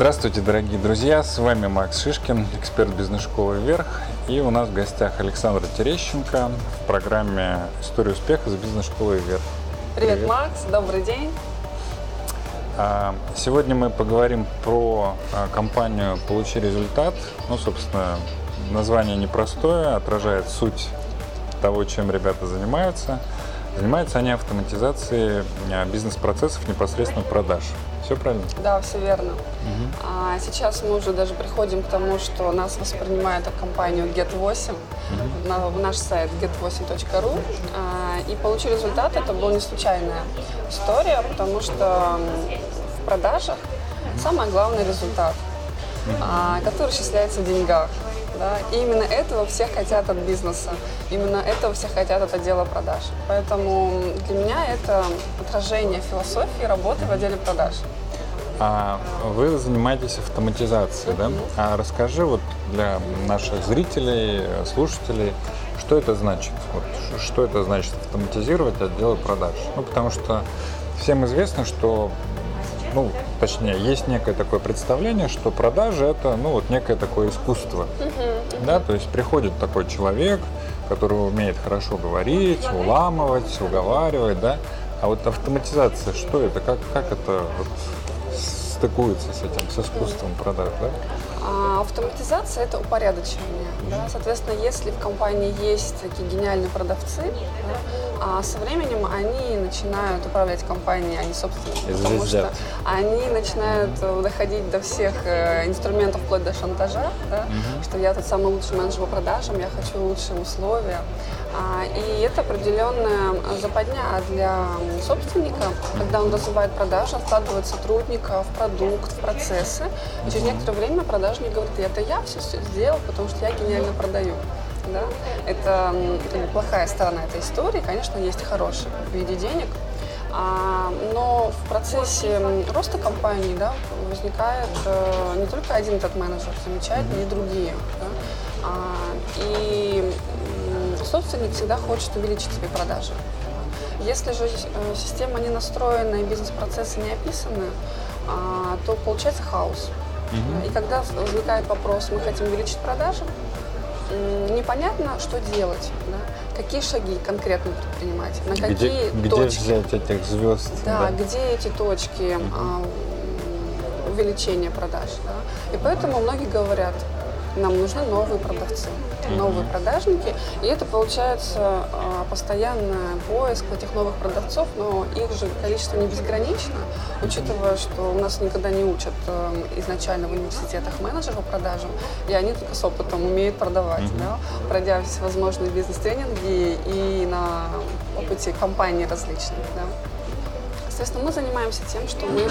Здравствуйте, дорогие друзья! С вами Макс Шишкин, эксперт бизнес-школы «Вверх». И у нас в гостях Александра Терещенко в программе «История успеха» с бизнес-школой «Вверх». Привет, Привет, Макс! Добрый день! А, сегодня мы поговорим про а, компанию «Получи результат». Ну, собственно, название непростое, отражает суть того, чем ребята занимаются. Занимаются они автоматизацией а, бизнес-процессов непосредственно продаж. Все правильно? Да, все верно. Угу. А сейчас мы уже даже приходим к тому, что нас воспринимают как компанию Get8 угу. на в наш сайт get8.ru. А, и получить результат это была не случайная история, потому что в продажах самый главный результат, угу. а, который исчисляется в деньгах. Да? И именно этого все хотят от бизнеса, именно этого все хотят от отдела продаж. Поэтому для меня это отражение философии работы в отделе продаж. А вы занимаетесь автоматизацией, да? А расскажи вот для наших зрителей, слушателей, что это значит? Вот, что это значит автоматизировать отдел продаж? Ну, потому что всем известно, что ну, точнее, есть некое такое представление, что продажи это, ну, вот некое такое искусство, uh-huh, да, то есть приходит такой человек, который умеет хорошо говорить, уламывать, уговаривать, да, а вот автоматизация, что это, как, как это вот, стыкуется с этим, с искусством продаж, да? А, автоматизация – это упорядочивание. Да? Соответственно, если в компании есть такие гениальные продавцы, да, а со временем они начинают управлять компанией, а не собственниками, потому что они начинают mm-hmm. доходить до всех э, инструментов, вплоть до шантажа, да? mm-hmm. что я тот самый лучший менеджер по продажам, я хочу лучшие условия. А, и это определенная западня для собственника, когда он развивает продажи, вкладывает сотрудника в продукт, в процессы. И через некоторое время продажник говорит, это я все сделал, потому что я гениально продаю. Да? Это плохая сторона этой истории. Конечно, есть хорошая в виде денег. А, но в процессе роста компании да, возникает э, не только один этот менеджер замечает, но и другие. Да? А, и собственник всегда хочет увеличить свои продажи. Если же э, система не настроена и бизнес-процессы не описаны, а, то получается хаос. Угу. И когда возникает вопрос, мы хотим увеличить продажи, непонятно, что делать, да? какие шаги конкретно предпринимать, на какие где, точки. Где взять этих звезд? Да, да. где эти точки угу. увеличения продаж. Да? И поэтому многие говорят, нам нужны новые продавцы, новые продажники. И это получается а, постоянный поиск этих новых продавцов, но их же количество не безгранично, учитывая, что у нас никогда не учат эм, изначально в университетах менеджеров по продажам, и они только с опытом умеют продавать, mm-hmm. да, пройдя всевозможные бизнес-тренинги и на опыте компаний различных. Да. Соответственно, мы занимаемся тем, что мы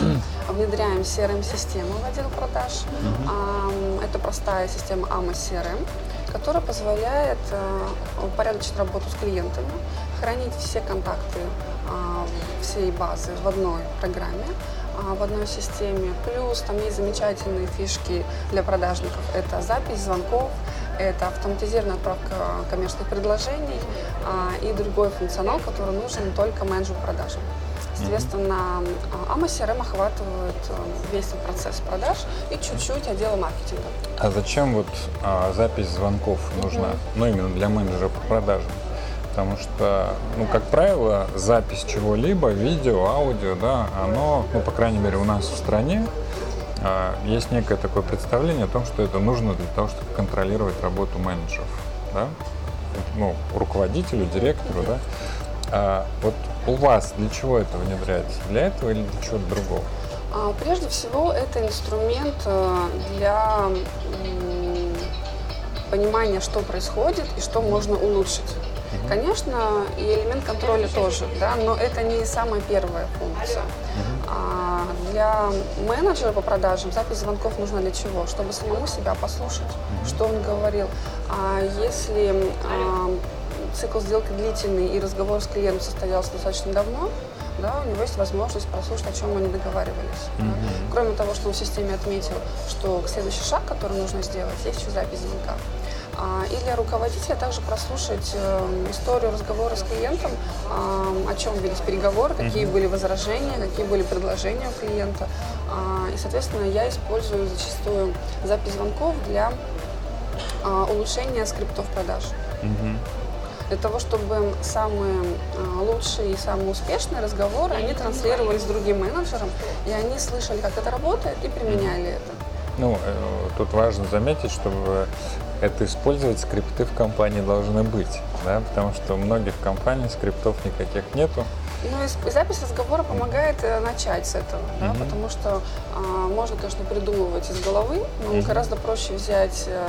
внедряем CRM-систему в отдел продаж. Mm-hmm. Это простая система AMA CRM, которая позволяет э, упорядочить работу с клиентами, хранить все контакты а, всей базы в одной программе, а, в одной системе. Плюс там есть замечательные фишки для продажников. Это запись звонков, это автоматизированная отправка коммерческих предложений а, и другой функционал, который нужен только менеджеру продажам. Соответственно, AMA CRM охватывает э, весь процесс продаж и чуть-чуть отдела маркетинга. А зачем вот а, запись звонков нужна, mm-hmm. ну именно для менеджера по продажам? Потому что, ну, как правило, запись чего-либо, видео, аудио, да, оно, ну, по крайней мере, у нас в стране а, есть некое такое представление о том, что это нужно для того, чтобы контролировать работу менеджеров, да, ну, руководителю, директору, да. А вот у вас для чего это внедряется? Для этого или для чего-то другого? А, прежде всего, это инструмент э, для понимания, что происходит и что можно улучшить. Угу. Конечно, и элемент контроля тоже, да, но это не самая первая функция. Угу. А для менеджера по продажам запись звонков нужна для чего? Чтобы самому себя послушать, угу. что он говорил. А если а, цикл сделки длительный и разговор с клиентом состоялся достаточно давно, да, у него есть возможность прослушать, о чем они договаривались. Mm-hmm. Да. Кроме того, что он в системе отметил, что следующий шаг, который нужно сделать, есть еще запись звонка. А, И для руководителя также прослушать э, историю разговора с клиентом, о чем велись переговоры, какие были возражения, какие были предложения у клиента. А, И, соответственно, я использую зачастую запись звонков для а, улучшения скриптов продаж. Для того, чтобы самые а, лучшие и самые успешные разговоры, они транслировались другим менеджерам, и они слышали, как это работает, и применяли это. Ну, э, тут важно заметить, чтобы это использовать, скрипты в компании должны быть, да, потому что у многих компаний скриптов никаких нету. Ну, запись разговора помогает э, начать с этого, да, Мгм. потому что а, можно, конечно, придумывать из головы, но гораздо проще взять э,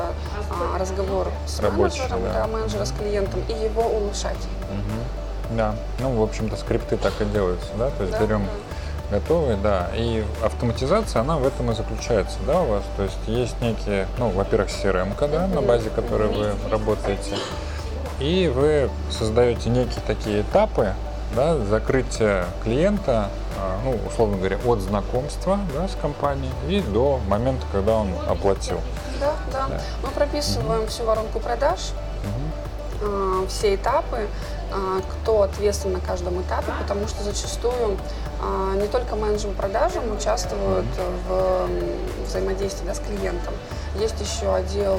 а, разговор с Рабочий, менеджером, да. да, менеджера с клиентом и его улучшать. Мгм. Да, ну, в общем-то, скрипты так и делаются, да, то есть Да, берем готовые, да, и автоматизация, она в этом и заключается, да, у вас, то есть есть некие, ну, во-первых, crm да, на базе которой вы работаете, и вы создаете некие такие этапы, да, закрытия клиента, а, ну, условно говоря, от знакомства, да, с компанией и до момента, когда он оплатил. Да, да. Мы прописываем всю воронку продаж, а, все этапы, а, кто ответственен на каждом этапе, потому что зачастую не только менеджеры продажам участвуют в взаимодействии да, с клиентом. Есть еще отдел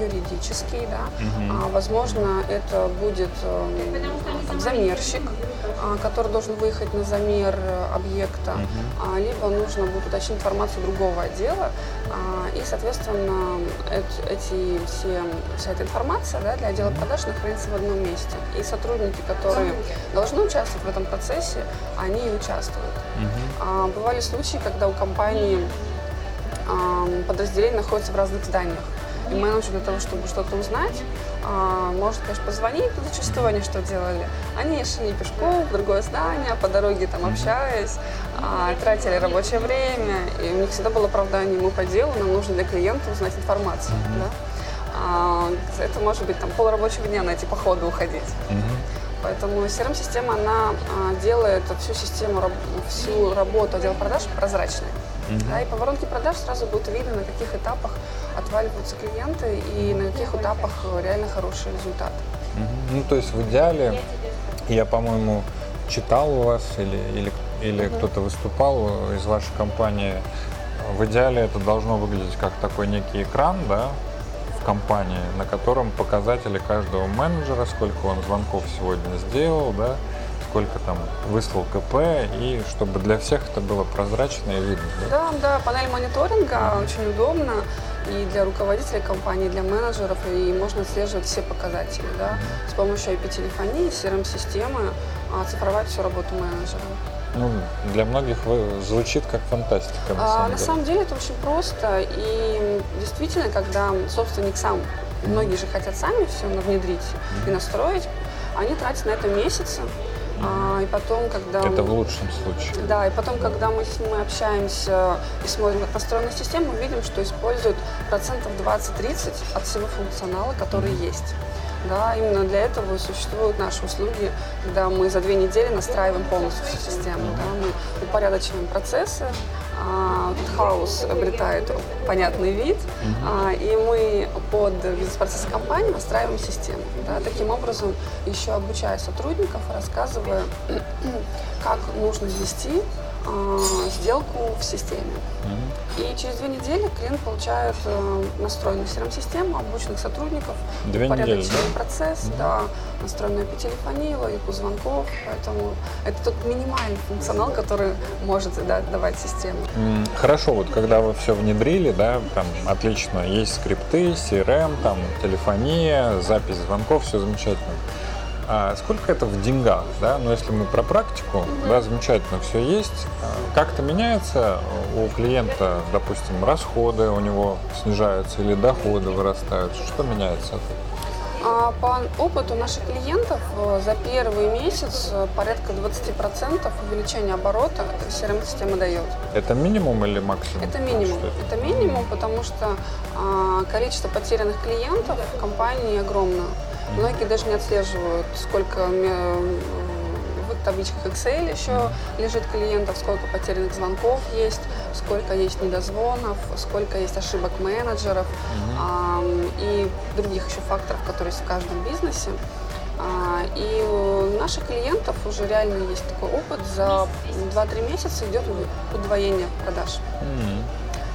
юридический, да. А, возможно, это будет э, там, замерщик, а, который должен выехать на замер э, объекта, а, либо нужно будет уточнить информацию другого отдела, а, и, соответственно, эт- эти все, вся эта информация да, для отдела продаж находится в одном месте. И сотрудники, которые должны участвовать в этом процессе, они и участвуют. А, бывали случаи, когда у компании ам, подразделение находится в разных зданиях. И менеджер для того, чтобы что-то узнать, а, может, конечно, позвонить, но зачастую они что делали? Они шли пешком в другое здание, по дороге там общаясь, а, тратили рабочее время, и у них всегда было оправдание, мы по делу, нам нужно для клиента узнать информацию. да. А, это может быть там полрабочего дня на эти походы уходить. Поэтому CRM-система, она делает всю систему, всю работу отдела продаж прозрачной. Да, и по воронке продаж сразу будет видно, на каких этапах отваливаются клиенты и на каких этапах реально хороший результат. Мгм. Ну, то есть в идеале, я, по-моему, читал у вас или, или, или кто-то выступал из вашей компании, в идеале это должно выглядеть как такой некий экран, да, в компании, на котором показатели каждого менеджера, сколько он звонков сегодня сделал, да, сколько там выслал КП, и чтобы для всех это было прозрачно и видно. да? Да, да, панель мониторинга очень удобна и для руководителей компании, и для менеджеров, и можно отслеживать все показатели. Да. С помощью IP-телефонии, CRM-системы а, цифровать всю работу менеджера. Ну, для многих звучит как фантастика, на А, самом на деле. самом деле это очень просто. И действительно, когда собственник сам, многие же хотят сами все внедрить и настроить, они тратят на это месяцы. А, и потом, когда... Это в лучшем случае. Да, и потом, когда мы с ним общаемся и смотрим, как настроена система, мы видим, что используют процентов 20-30 от всего функционала, который есть. Да, именно для этого и существуют наши услуги, когда мы за две недели настраиваем полностью всю систему. Да, мы упорядочиваем процессы, а, хаос обретает понятный вид, а, и мы под бизнес-процесс компании настраиваем систему. Да, таким образом, еще обучая сотрудников, рассказывая, как нужно ввести а, сделку в системе. И через две недели клиент получает э, настроенную CRM-систему, обученных сотрудников, Две недели, упорядоченный процесс, да, настроенную телефонию, логику звонков. Поэтому это тот минимальный функционал, который может да, давать система. Хорошо, вот когда вы все внедрили, да, там отлично, есть скрипты, CRM, там телефония, запись звонков, все замечательно. А сколько это в деньгах, да? Ну, если мы про практику, да, замечательно, все есть. А Как-то меняется у клиента, допустим, расходы у него снижаются или доходы вырастают? Что меняется? А по опыту наших клиентов э, за первый месяц э, порядка 20% увеличения оборота CRM-система дает. Это минимум или максимум? Это минимум. Это? Это минимум, потому что а, количество потерянных клиентов в компании огромно. Многие даже не отслеживают, сколько ме- вы табличках Excel еще лежит клиентов, сколько потерянных звонков есть, сколько есть недозвонов, сколько есть ошибок менеджеров а, и других еще факторов, которые есть в каждом бизнесе. А, и у наших клиентов уже реально есть такой опыт. За 2-3 месяца идет удвоение продаж. М.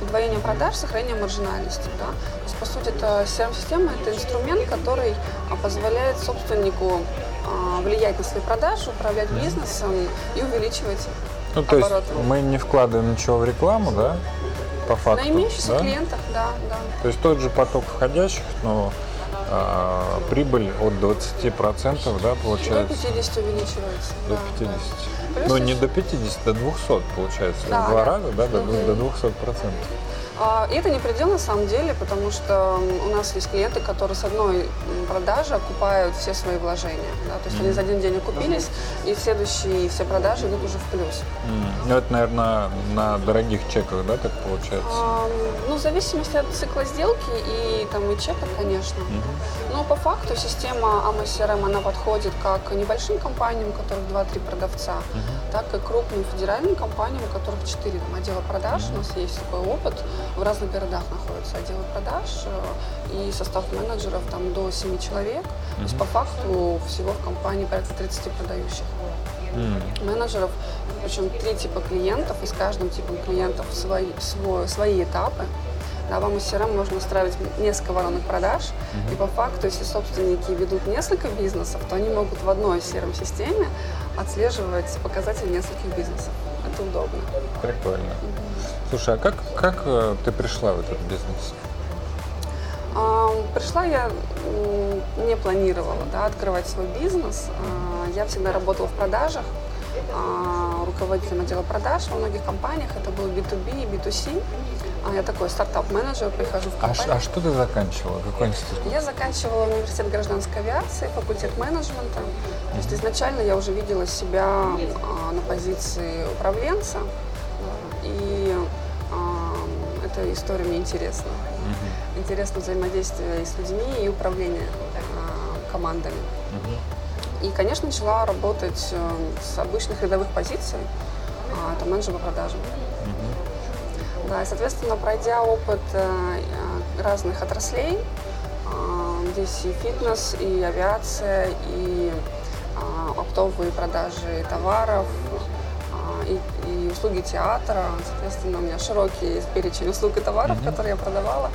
Удвоение продаж, сохранение маржинальности. Да? То есть, по сути, это CRM-система – это инструмент, который а, позволяет собственнику а, влиять на свои продажи, управлять бизнесом и увеличивать Ну, то есть мы не вкладываем ничего в рекламу, да? По факту. На имеющихся да? клиентах, да, да. То есть тот же поток входящих, но а, прибыль от 20%, да, До получается? 50 увеличивается. До да, 50. да. Плюс Ну, не до 50, до 200 получается. Да, в два да. раза, да, до, Мгм. до 200 процентов. А, И это не предел на самом деле, потому что у нас есть клиенты, которые с одной продажи окупают все свои вложения. да, То есть они за один день окупились, и следующие все продажи идут уже в плюс. Ну, это, наверное, на дорогих чеках, да, так получается? А, Ну, в зависимости от цикла сделки и там и чека, конечно. Но по факту система AMA CRM, она подходит как небольшим компаниям, у которых 2-3 продавца, так и крупным федеральным компаниям, у которых 4 там, отдела продаж. У нас есть такой опыт. В разных городах находятся отделы продаж э, и состав менеджеров там до 7 человек. То есть по факту всего в компании порядка 30 продающих М. менеджеров, причем три типа клиентов, и с каждым типом клиентов свои, свой, свои этапы. Да, вам из CRM можно устраивать несколько воронок продаж, и по факту, если собственники ведут несколько бизнесов, то они могут в одной CRM-системе отслеживать показатели нескольких бизнесов. Это удобно. Прикольно. Слушай, а как, как э, ты пришла в этот бизнес? А, Пришла я не планировала да, открывать свой бизнес. А, Я всегда работала в продажах, а, руководителем отдела продаж во многих компаниях. Это был B2B и B2C. А, Я такой стартап-менеджер, прихожу в А, компанию. а что ты заканчивала? Какой институт? Я заканчивала университет гражданской авиации, факультет менеджмента. То есть изначально я уже видела себя а, на позиции управленца, история мне интересна. Интересно взаимодействие и с людьми, и управление а, командами. И, конечно, начала работать э, с обычных рядовых позиций, а, это менеджер по продажам. Да, и, соответственно, пройдя опыт э, э, разных отраслей, а, здесь и фитнес, и авиация, и а, оптовые продажи товаров, услуги театра. Соответственно, у меня широкий перечень услуг и товаров, которые я продавала.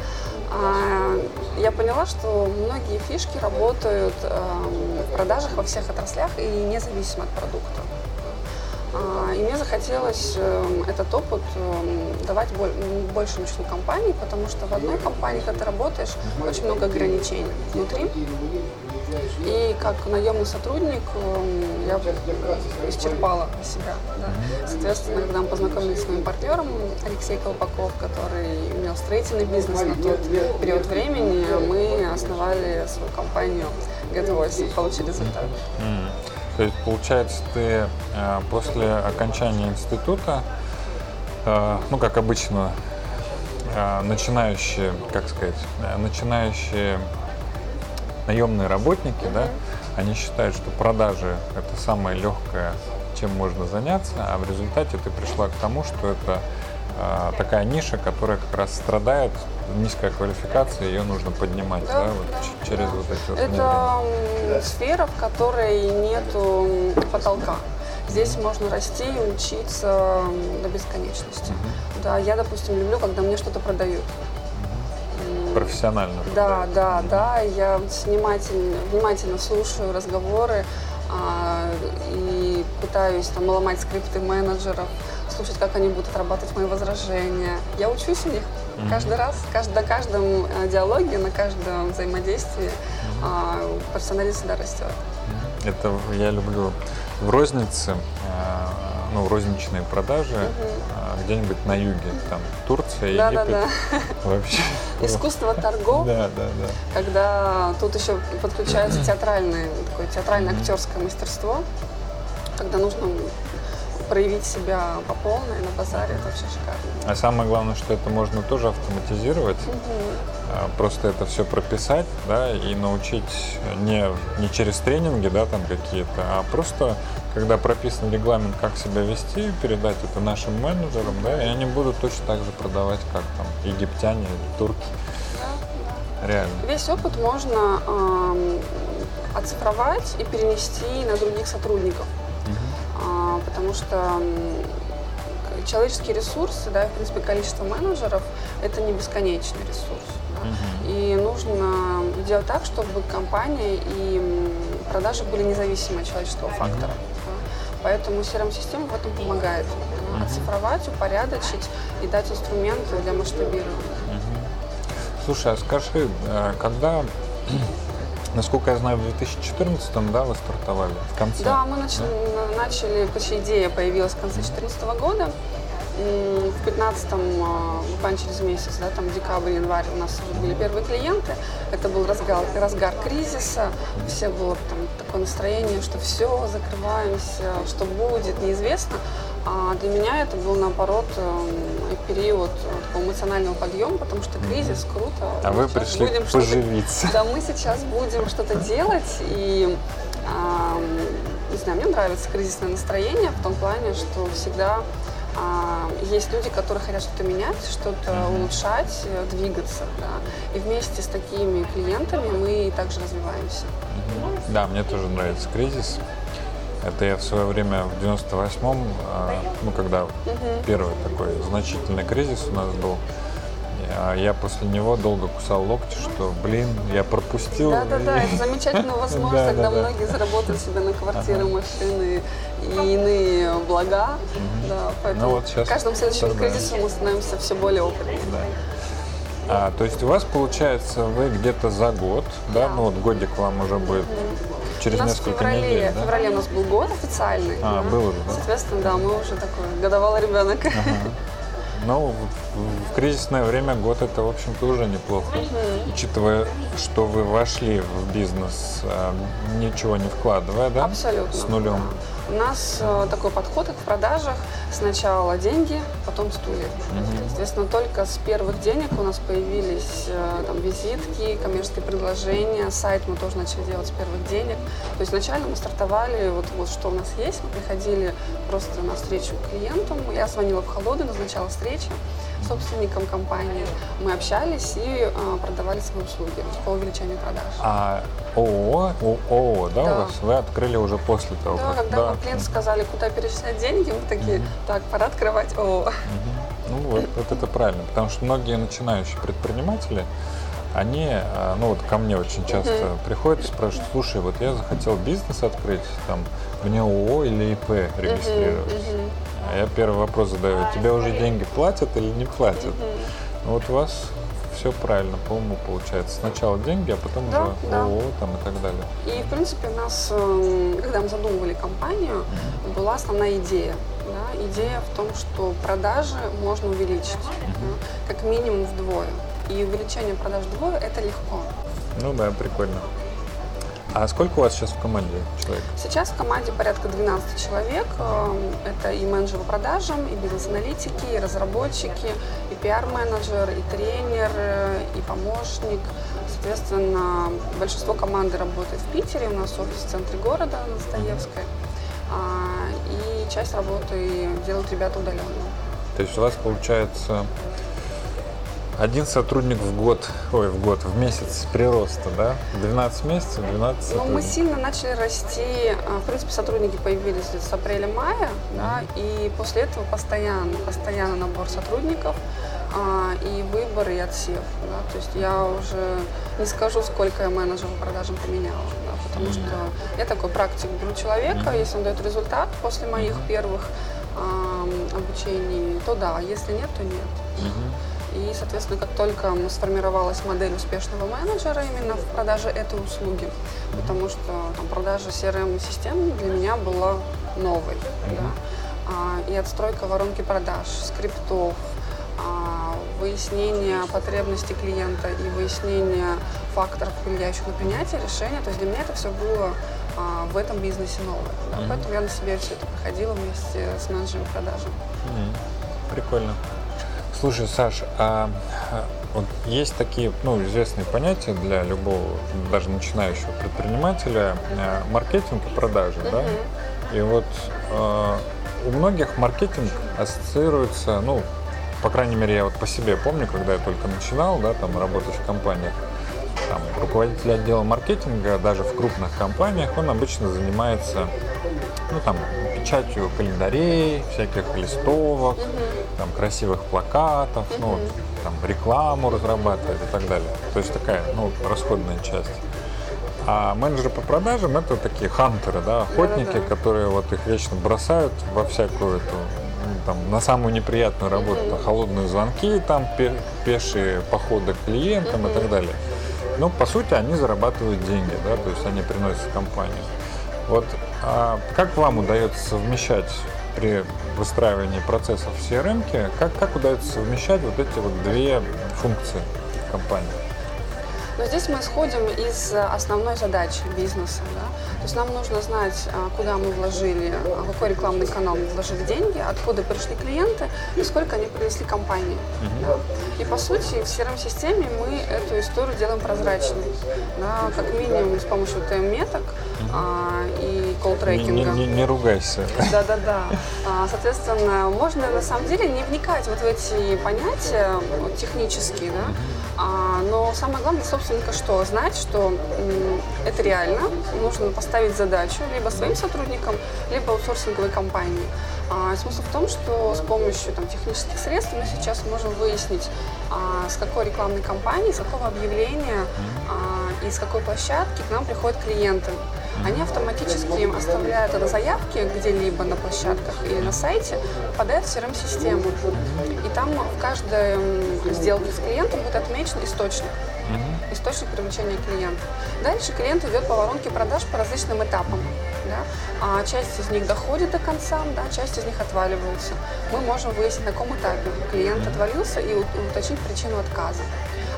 А, Я поняла, что многие фишки работают эм, в продажах во всех отраслях и независимо от продукта. А, И мне захотелось эм, этот опыт эм, давать большему числу компаний, потому что в одной компании, когда ты работаешь, очень много ограничений внутри. И как наемный сотрудник эм, я исчерпала себя. да. Соответственно, когда мы познакомились с моим партнером Алексей Колпаков, который имел строительный бизнес на тот период времени, мы основали свою компанию Get Voice и получили результат. То есть, получается, ты э, после окончания института, э, ну, как обычно, э, начинающие, как сказать, начинающие наемные работники, да, они считают, что продажи – это самое легкое, чем можно заняться, а в результате ты пришла к тому, что это э, такая ниша, которая как раз страдает, низкая квалификация, ее нужно поднимать, да, Да, вот да, через да. вот эти вот. Это сфера, в которой нету потолка. Здесь можно расти и учиться до бесконечности. Да, я, допустим, люблю, когда мне что-то продают. Профессионально. Да, да, да. Я внимательно, внимательно слушаю разговоры а, и пытаюсь там ломать скрипты менеджеров, слушать, как они будут отрабатывать мои возражения. Я учусь у них каждый раз, кажд- на каждом э, диалоге, на каждом взаимодействии а, профессионализм всегда растет. Это я люблю в рознице, э, ну, розничные продажи э, где-нибудь на юге, там Турция, Да, да, Египет. да. Вообще. Искусство торгов, Да, да, да. когда тут еще подключается театральное, такое театрально-актерское мастерство, когда нужно проявить себя по полной на базаре, это вообще шикарно. А самое главное, что это можно тоже автоматизировать. Просто это все прописать, да, и научить не, не через тренинги, да, там какие-то, а просто, когда прописан регламент, как себя вести, передать это нашим менеджерам, да, и они будут точно так же продавать, как там египтяне или турки. Реально. Весь опыт можно эм, оцифровать и перенести на других сотрудников. А, потому что человеческие ресурсы, да, в принципе, количество менеджеров – это не бесконечный ресурс. да. И нужно делать так, чтобы компания и продажи были независимы от человеческого фактора. да. Поэтому CRM-система в этом помогает. да, Оцифровать, упорядочить и дать инструменты для масштабирования. Слушай, а скажи, э, когда, насколько я знаю, в 2014 да, вы стартовали, в конце? Да, мы начали, на- начали, точнее, идея появилась в конце 2014 года. В 2015 буквально через месяц, да, там декабрь, январь у нас уже были первые клиенты. Это был разгар, разгар кризиса. Все было там такое настроение, что все, закрываемся, что будет, неизвестно. А для меня это был, наоборот, эм, период э, эмоционального подъема, потому что кризис круто. А Мы вы пришли будем поживиться. да, мы сейчас будем что-то делать, и ам, не знаю, мне нравится кризисное настроение в том плане, что всегда а, есть люди, которые хотят что-то менять, что-то улучшать, э, двигаться, да. И вместе с такими клиентами мы также развиваемся. Да, мне тоже нравится кризис. Это я в свое время в 98-м, э, ну, когда первый такой значительный кризис у нас был, я, я после него долго кусал локти, что, блин, я пропустил. Да-да-да, и- это замечательная возможность, когда многие заработают себе на квартиры, машины и иные блага. Да, поэтому Ну щас в каждом следующем кризисе мы становимся все более опытными. Да. А, то есть у вас получается, вы где-то за год, да, Да. ну вот годик вам уже будет через у нас в несколько феврале, недель, в да? феврале у нас был год официальный. А, был уже, да? Соответственно, да, мы уже такой годовалый ребенок. Ну, в, в кризисное время год это, в общем-то, уже неплохо. Учитывая, что вы вошли в бизнес, а, ничего не вкладывая, да? Абсолютно. С нулем. У нас э, такой подход как в продажах. Сначала деньги, потом стулья. Соответственно, только с первых денег у нас появились э, там, визитки, коммерческие предложения, сайт мы тоже начали делать с первых денег. То есть изначально мы стартовали, вот, вот что у нас есть, мы приходили просто на встречу к клиентам, я звонила в холоды, назначала встречи собственником компании, мы общались и э, продавали свои услуги по увеличению продаж. А ООО, ООО, да, у Да. вас? Вы открыли уже после того, Да, как... когда нам клиенты сказали, куда перечислять деньги, мы такие, так, пора открывать ООО. Ну вот, вот это правильно, потому что многие начинающие предприниматели, они, а, ну вот ко мне очень часто приходят и спрашивают, слушай, вот я захотел бизнес открыть, там, мне ООО или ИП регистрировать. А я первый вопрос задаю, тебе уже деньги платят или не платят? Ну вот у вас все правильно, по уму получается. Сначала деньги, а потом Да, уже да. ООО там и так далее. И, в принципе, у нас, эм, когда мы задумывали компанию, была основная идея. да, Идея в том, что продажи можно увеличить, да, как минимум вдвое. И увеличение продаж вдвое – это легко. Ну да, прикольно. А сколько у вас сейчас в команде человек? Сейчас в команде порядка 12 человек. Эм, Это и менеджеры по продажам, и бизнес-аналитики, и разработчики, и пиар-менеджер, и тренер, э, и помощник. Соответственно, большинство команды работает в Питере, у нас офис в центре города, на Достоевской. А, И часть работы делают ребята удаленно. То есть у вас получается один сотрудник в год, ой, в год, в месяц прироста, да? 12 месяцев, 12 Ну, мы сотрудников. сильно начали расти. а, В принципе, сотрудники появились с апреля-мая, да, и после этого постоянно, постоянно набор сотрудников а, и выбор, и отсев. Да. То есть я уже не скажу, сколько я менеджеров по продажам поменяла, да, потому что я такой практик беру человека, если он дает результат после моих первых обучений, то да, а если нет, то нет. И, соответственно, как только сформировалась модель успешного менеджера именно в продаже этой услуги, потому что там, продажа CRM-систем для меня была новой. да. А, и отстройка воронки продаж, скриптов, а, выяснение потребностей клиента и выяснение факторов, влияющих на принятие решения. То есть для меня это все было а, в этом бизнесе новое. да. Поэтому я на себе все это проходила вместе с менеджером продажи. Мгм. Прикольно. Слушай, Саш, а а, вот есть такие, ну, известные понятия для любого, даже начинающего предпринимателя, э, маркетинг и продажи, да? И вот э, у многих маркетинг ассоциируется, ну, по крайней мере, я вот по себе помню, когда я только начинал, да, там работать в компаниях, там, руководитель отдела маркетинга, даже в крупных компаниях, он обычно занимается, ну, там, печатью календарей, всяких листовок, там, красивых плакатов, ну, там, рекламу разрабатывает и так далее. То есть такая, ну, расходная часть. А менеджеры по продажам это такие хантеры, да, охотники, Да-да-да. которые вот их вечно бросают во всякую эту ну, там, на самую неприятную работу, на холодные звонки, там пе- пешие походы к клиентам и так далее. Но по сути они зарабатывают деньги, да, то есть они приносят компанию. Вот а как вам удается совмещать при выстраивании процессов в CRM, как, как удается совмещать вот эти вот две функции в компании? Но здесь мы исходим из основной задачи бизнеса. Да? То есть нам нужно знать, а, куда мы вложили, а, какой рекламный канал мы вложили деньги, откуда пришли клиенты и сколько они принесли компании. Да? И по сути в CRM-системе мы эту историю делаем прозрачной. Да? Как минимум с помощью TM-меток а, и Не, колл-трекинга. не- не ругайся. Да-да-да. А, Соответственно, можно на самом деле не вникать вот в эти понятия вот, технические, да, А, но самое главное собственника что? Знать, что м, это реально, нужно поставить задачу либо своим сотрудникам, либо аутсорсинговой компании. А, смысл в том, что с помощью там, технических средств мы сейчас можем выяснить, а, с какой рекламной кампании, с какого объявления а, и с какой площадки к нам приходят клиенты. Они автоматически оставляют это заявки где-либо на площадках или на сайте, попадают в CRM-систему. И там в каждой сделке с клиентом будет отмечен источник. Источник привлечения клиентов. Дальше клиент идет по воронке продаж по различным этапам. Да? А часть из них доходит до конца, да, часть из них отваливаются. Мы можем выяснить, на каком этапе клиент отвалился и уточнить причину отказа.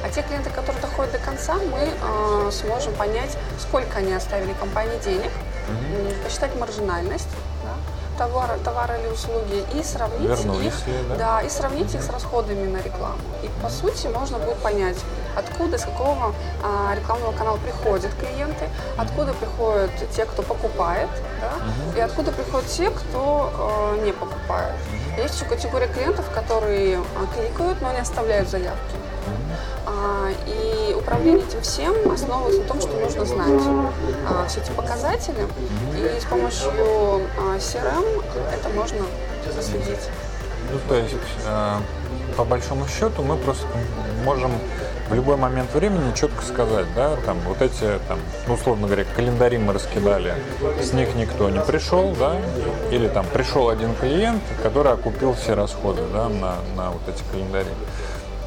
А те клиенты, которые доходят до конца, мы э, сможем понять, сколько они оставили компании денег, м, посчитать маржинальность да, товара, товара или услуги и сравнить Вернулись их, ли, да? да, и сравнить их с расходами на рекламу. И по сути можно будет понять, откуда, с какого а, рекламного канала приходят клиенты, откуда приходят те, кто покупает, да, и откуда приходят те, кто э, не покупает. Есть еще категория клиентов, которые а, кликают, но не оставляют заявки. А, И управление этим всем основывается на том, что нужно знать а, все эти показатели, и с помощью а, CRM это можно следить. Ну, то есть, по большому счету, мы просто можем в любой момент времени четко сказать, да, там, вот эти, там, ну, условно говоря, календари мы раскидали, с них никто не пришел, да, или там пришел один клиент, который окупил все расходы, да, на, на вот эти календари.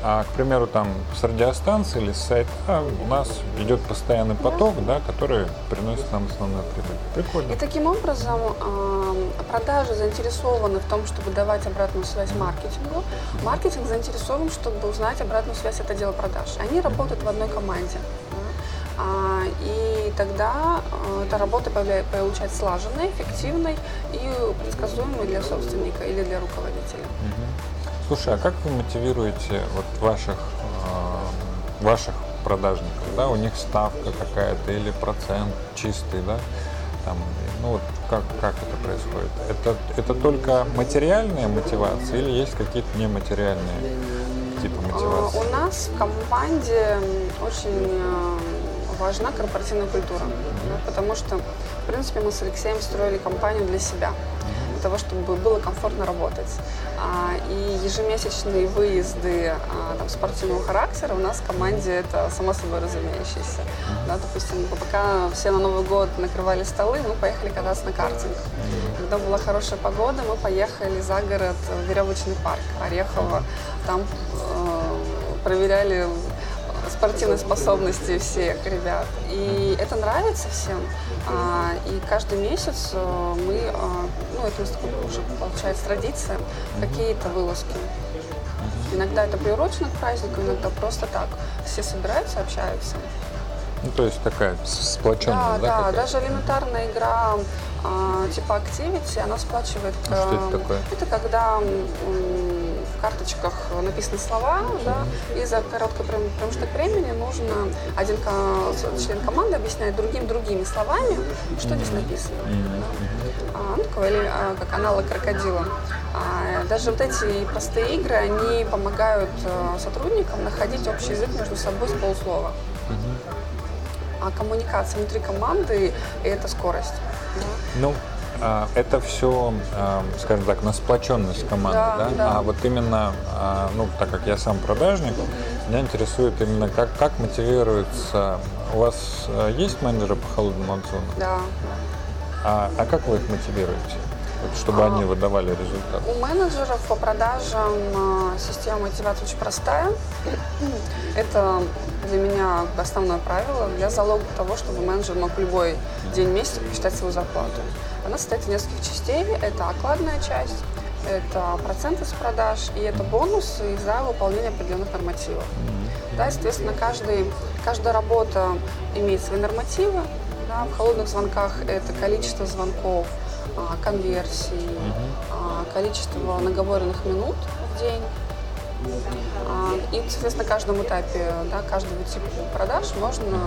А, к примеру, там с радиостанции или с сайта у нас идет постоянный поток, да, который приносит нам основную прибыль. Прикольно. И таким образом а, продажи заинтересованы в том, чтобы давать обратную связь маркетингу. Маркетинг заинтересован, чтобы узнать обратную связь от отдела продаж. Они работают в одной команде. А, И тогда а, эта работа получается слаженной, эффективной и предсказуемой для собственника или для руководителя. Слушай, а как вы мотивируете вот ваших, э, ваших продажников? Да, у них ставка какая-то или процент чистый, да? Там, ну вот как, как это происходит? Это, это только материальная мотивация или есть какие-то нематериальные типы А, мотивации? У нас в команде очень э, важна корпоративная культура, да, потому что, в принципе, мы с Алексеем строили компанию для себя, того, чтобы было комфортно работать. А, И ежемесячные выезды а, там, спортивного характера у нас в команде это само собой разумеющееся. Да, допустим, пока все на Новый год накрывали столы, мы поехали кататься на картинг. Когда была хорошая погода, мы поехали за город в веревочный парк Орехово. Там э, проверяли спортивные способности всех ребят. И это нравится всем. А, и каждый месяц э, мы, э, ну, это у нас такой уже получается традиция, какие-то вылазки. Иногда это приурочено к празднику, иногда просто так. Все собираются, общаются. Ну, то есть такая сплоченная, Да, да? да, даже элементарная игра а, типа Activity, она сплачивает. А что это а, такое? Это когда карточках написаны слова, да, и за короткий промежуток времени нужно один член команды объясняет другим другими словами, что здесь написано. да. А, ну, такой, или, а, как аналог крокодила. А, даже вот эти простые игры, они помогают э, сотрудникам находить общий язык между собой с полуслова. А коммуникация внутри команды – это скорость. да. Ну, а, это все, скажем так, на сплоченность команды, Да, да? да. А вот именно, а, ну, так как я сам продажник, меня интересует именно, как, как мотивируется. У вас а, есть менеджеры по холодному отзыву? Да. А, а как вы их мотивируете? Вот, чтобы А. они выдавали результат? У менеджеров по продажам э, система мотивации очень простая. Это для меня основное правило, для залога того, чтобы менеджер мог в любой день месяца посчитать свою зарплату. Она состоит из нескольких частей. Это окладная часть, это проценты с продаж и это бонусы за выполнение определенных нормативов. Да, и, соответственно, каждый, каждая работа имеет свои нормативы. Да, в холодных звонках это количество звонков, а, конверсий, а, количество наговоренных минут в день. А, И, соответственно, на каждом этапе, да, каждого типа продаж можно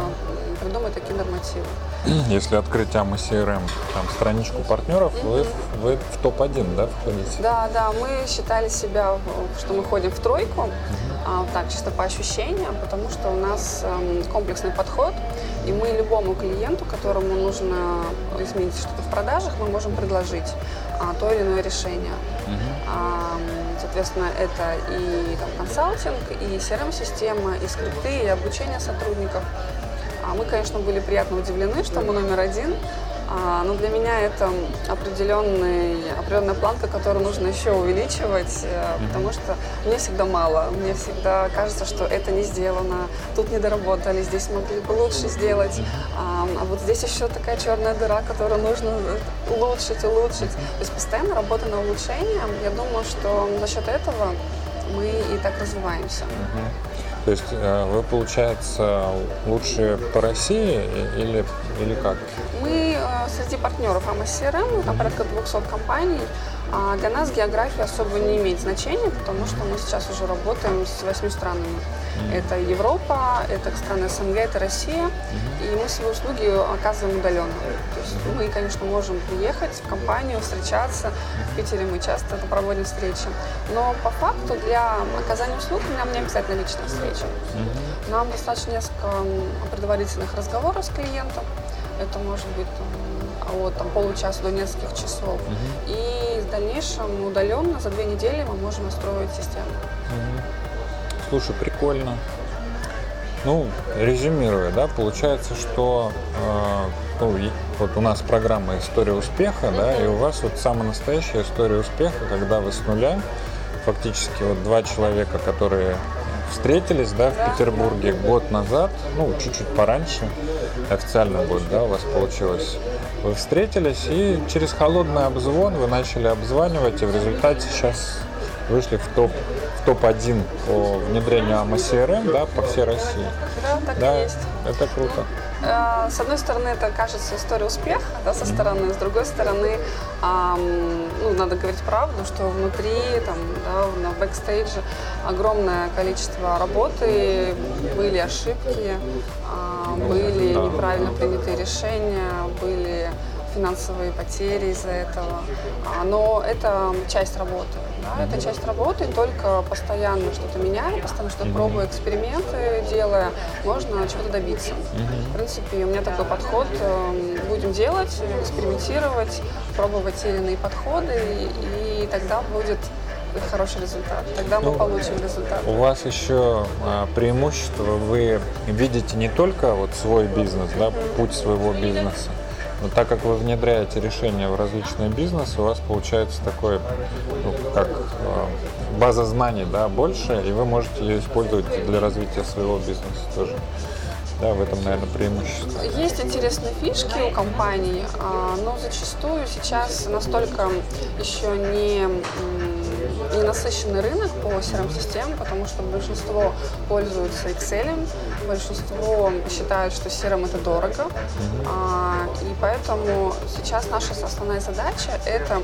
придумать такие нормативы. Если открыть AMA CRM, там, страничку партнеров, вы, в- вы в топ-1, да, входите? Да, да, мы считали себя, что мы ходим в тройку, вот так, чисто по ощущениям, потому что у нас эм, комплексный подход, и мы любому клиенту, которому нужно изменить что-то в продажах, мы можем предложить а, то или иное решение. М, Соответственно, это и там, консалтинг, и CRM-система, и скрипты, и обучение сотрудников. А Мы, конечно, были приятно удивлены, что мы номер один, но для меня это определенный, определенная планка, которую нужно еще увеличивать, э, потому что мне всегда мало. Мне всегда кажется, что это не сделано, тут не доработали, здесь могли бы лучше сделать. А а вот здесь еще такая черная дыра, которую нужно улучшить, улучшить. То есть постоянно работа на улучшение. Я думаю, что за счет этого мы и так развиваемся. То есть э, вы, получается, лучше по России или, или как? Мы э, среди партнеров АМС-СРМ, там порядка 200 компаний. А для нас география особо не имеет значения, потому что мы сейчас уже работаем с восьми странами. Это Европа, это страны СНГ, это Россия. И мы свои услуги оказываем удаленно. То есть мы, конечно, можем приехать в компанию, встречаться. В Питере мы часто проводим встречи. Но по факту для оказания услуг нам не обязательно личная встреча. Нам достаточно несколько предварительных разговоров с клиентом. Это может быть там, от там, получаса до нескольких часов. И в дальнейшем удаленно за две недели мы можем настроить систему. Слушай, прикольно. Ну, резюмируя, да, получается, что э, ну, вот у нас программа «История успеха», да, и у вас вот самая настоящая история успеха, когда вы с нуля, фактически вот два человека, которые встретились, да, в. Петербурге год назад, ну, чуть-чуть пораньше, официально год, да, у вас получилось. Вы встретились, и через холодный обзвон вы начали обзванивать, и в результате сейчас вышли в топ в топ-1 по внедрению AMA CRM, да, по всей России. Да, так Да, и есть. это круто. Э, С одной стороны, это кажется история успеха, да, со стороны, с другой стороны, ам, ну, надо говорить правду, что внутри, там, да, на бэкстейдже огромное количество работы, были ошибки, а, были да. неправильно принятые решения, были финансовые потери из-за этого. А, Но это часть работы. Да, это часть работы, только постоянно что-то меняя, постоянно что-то пробуя, эксперименты делая, можно чего-то добиться. В принципе, у меня такой подход. эм, Будем делать, экспериментировать, пробовать те или иные подходы, и тогда будет хороший результат. Тогда мы Ну, получим результат. У вас еще а, преимущество, вы видите не только вот свой бизнес, да, путь своего бизнеса, но так как вы внедряете решения в различные бизнесы, у вас получается такой, ну, как а, база знаний, да, больше, и вы можете ее использовать для развития своего бизнеса тоже. Да, в этом, наверное, преимущество. Есть интересные фишки у компаний, а, но зачастую сейчас настолько еще не, ненасыщенный рынок по CRM-системам, потому что большинство пользуются Excel, большинство считают, что CRM это дорого, а, и поэтому сейчас наша основная задача это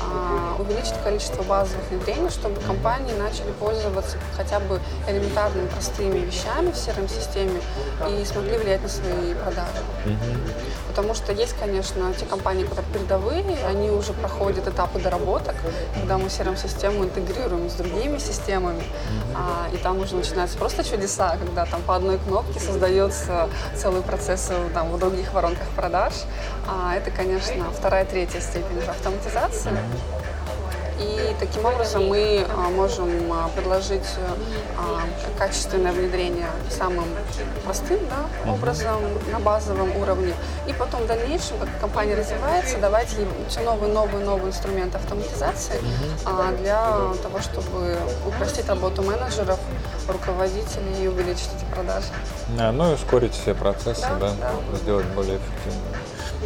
а, увеличить количество базовых внедрений, чтобы компании начали пользоваться хотя бы элементарными простыми вещами в CRM-системе и смогли влиять на свои продажи. Потому что есть, конечно, те компании, которые передовые, они уже проходят этапы доработок, когда мы CRM-систему интегрируем с другими системами, а, и там уже начинаются просто чудеса, когда там по одной кнопке создается целый процесс э, там, в других воронках продаж. А, это, конечно, вторая, третья степень автоматизации. И таким образом мы а, можем а, предложить а, качественное внедрение самым простым да, образом, на базовом уровне. И потом в дальнейшем, как компания развивается, давать ей все новые, новые, новые инструменты автоматизации для того, чтобы упростить работу менеджеров, руководителей и увеличить эти продажи. А, ну и ускорить все процессы, Да, да, да. сделать более эффективными.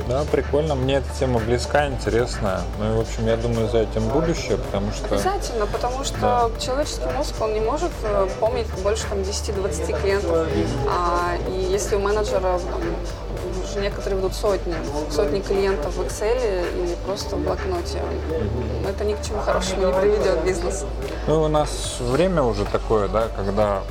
Да, прикольно. Мне эта тема близка, интересная. Ну и, в общем, я думаю, за этим будущее, потому что... Обязательно, потому что Да. человеческий мозг, он не может э, помнить больше там, 10-20 клиентов. А, и если у менеджера там, уже некоторые ведут сотни, сотни клиентов в Excel или просто в блокноте, это ни к чему хорошему не приведет бизнес. Ну, у нас время уже такое, да, когда,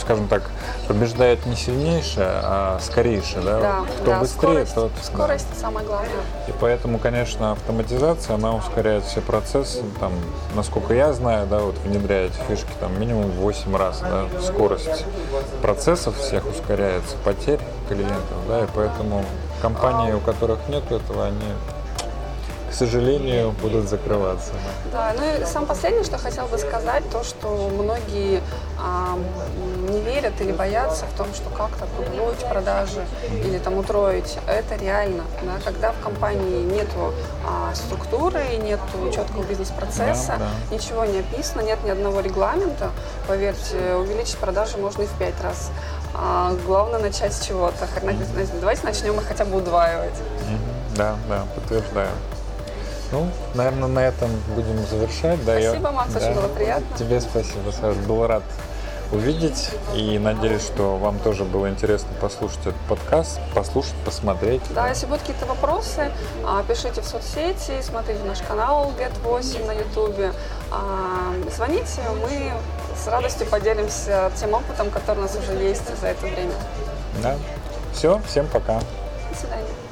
скажем так, побеждает не сильнейшее, а скорейшее, да? Да, Кто да, быстрее, скорость, тот... скорость самое главное. И поэтому, конечно, автоматизация, она ускоряет все процессы. Там, насколько я знаю, да, вот внедряя эти фишки, там минимум в 8 раз, да, скорость процессов всех ускоряется, потерь клиентов, да, и поэтому компании, у которых нет этого, они, к сожалению, будут закрываться. да. Да, ну и самое последнее, что хотел бы сказать, то, что многие а, не верят или боятся в том, что как-то удвоить продажи или там утроить. Это реально. Да? Когда в компании нету а, структуры, нету четкого бизнес-процесса, Да, да. ничего не описано, нет ни одного регламента, поверьте, увеличить продажи можно и в пять раз. А, главное начать с чего-то. Давайте начнем их хотя бы удваивать. Да, да, подтверждаю. Ну, наверное, на этом будем завершать. Да, я- Спасибо, Макс, очень да. было приятно. Тебе спасибо, Саш. Был рад увидеть и надеюсь, что вам тоже было интересно послушать этот подкаст, послушать, посмотреть. Да, если будут какие-то вопросы, а, пишите в соцсети, смотрите наш канал Get8 на ютубе, а, звоните, мы с радостью поделимся тем опытом, который у нас уже есть за это время. Да. Все, всем пока. До свидания.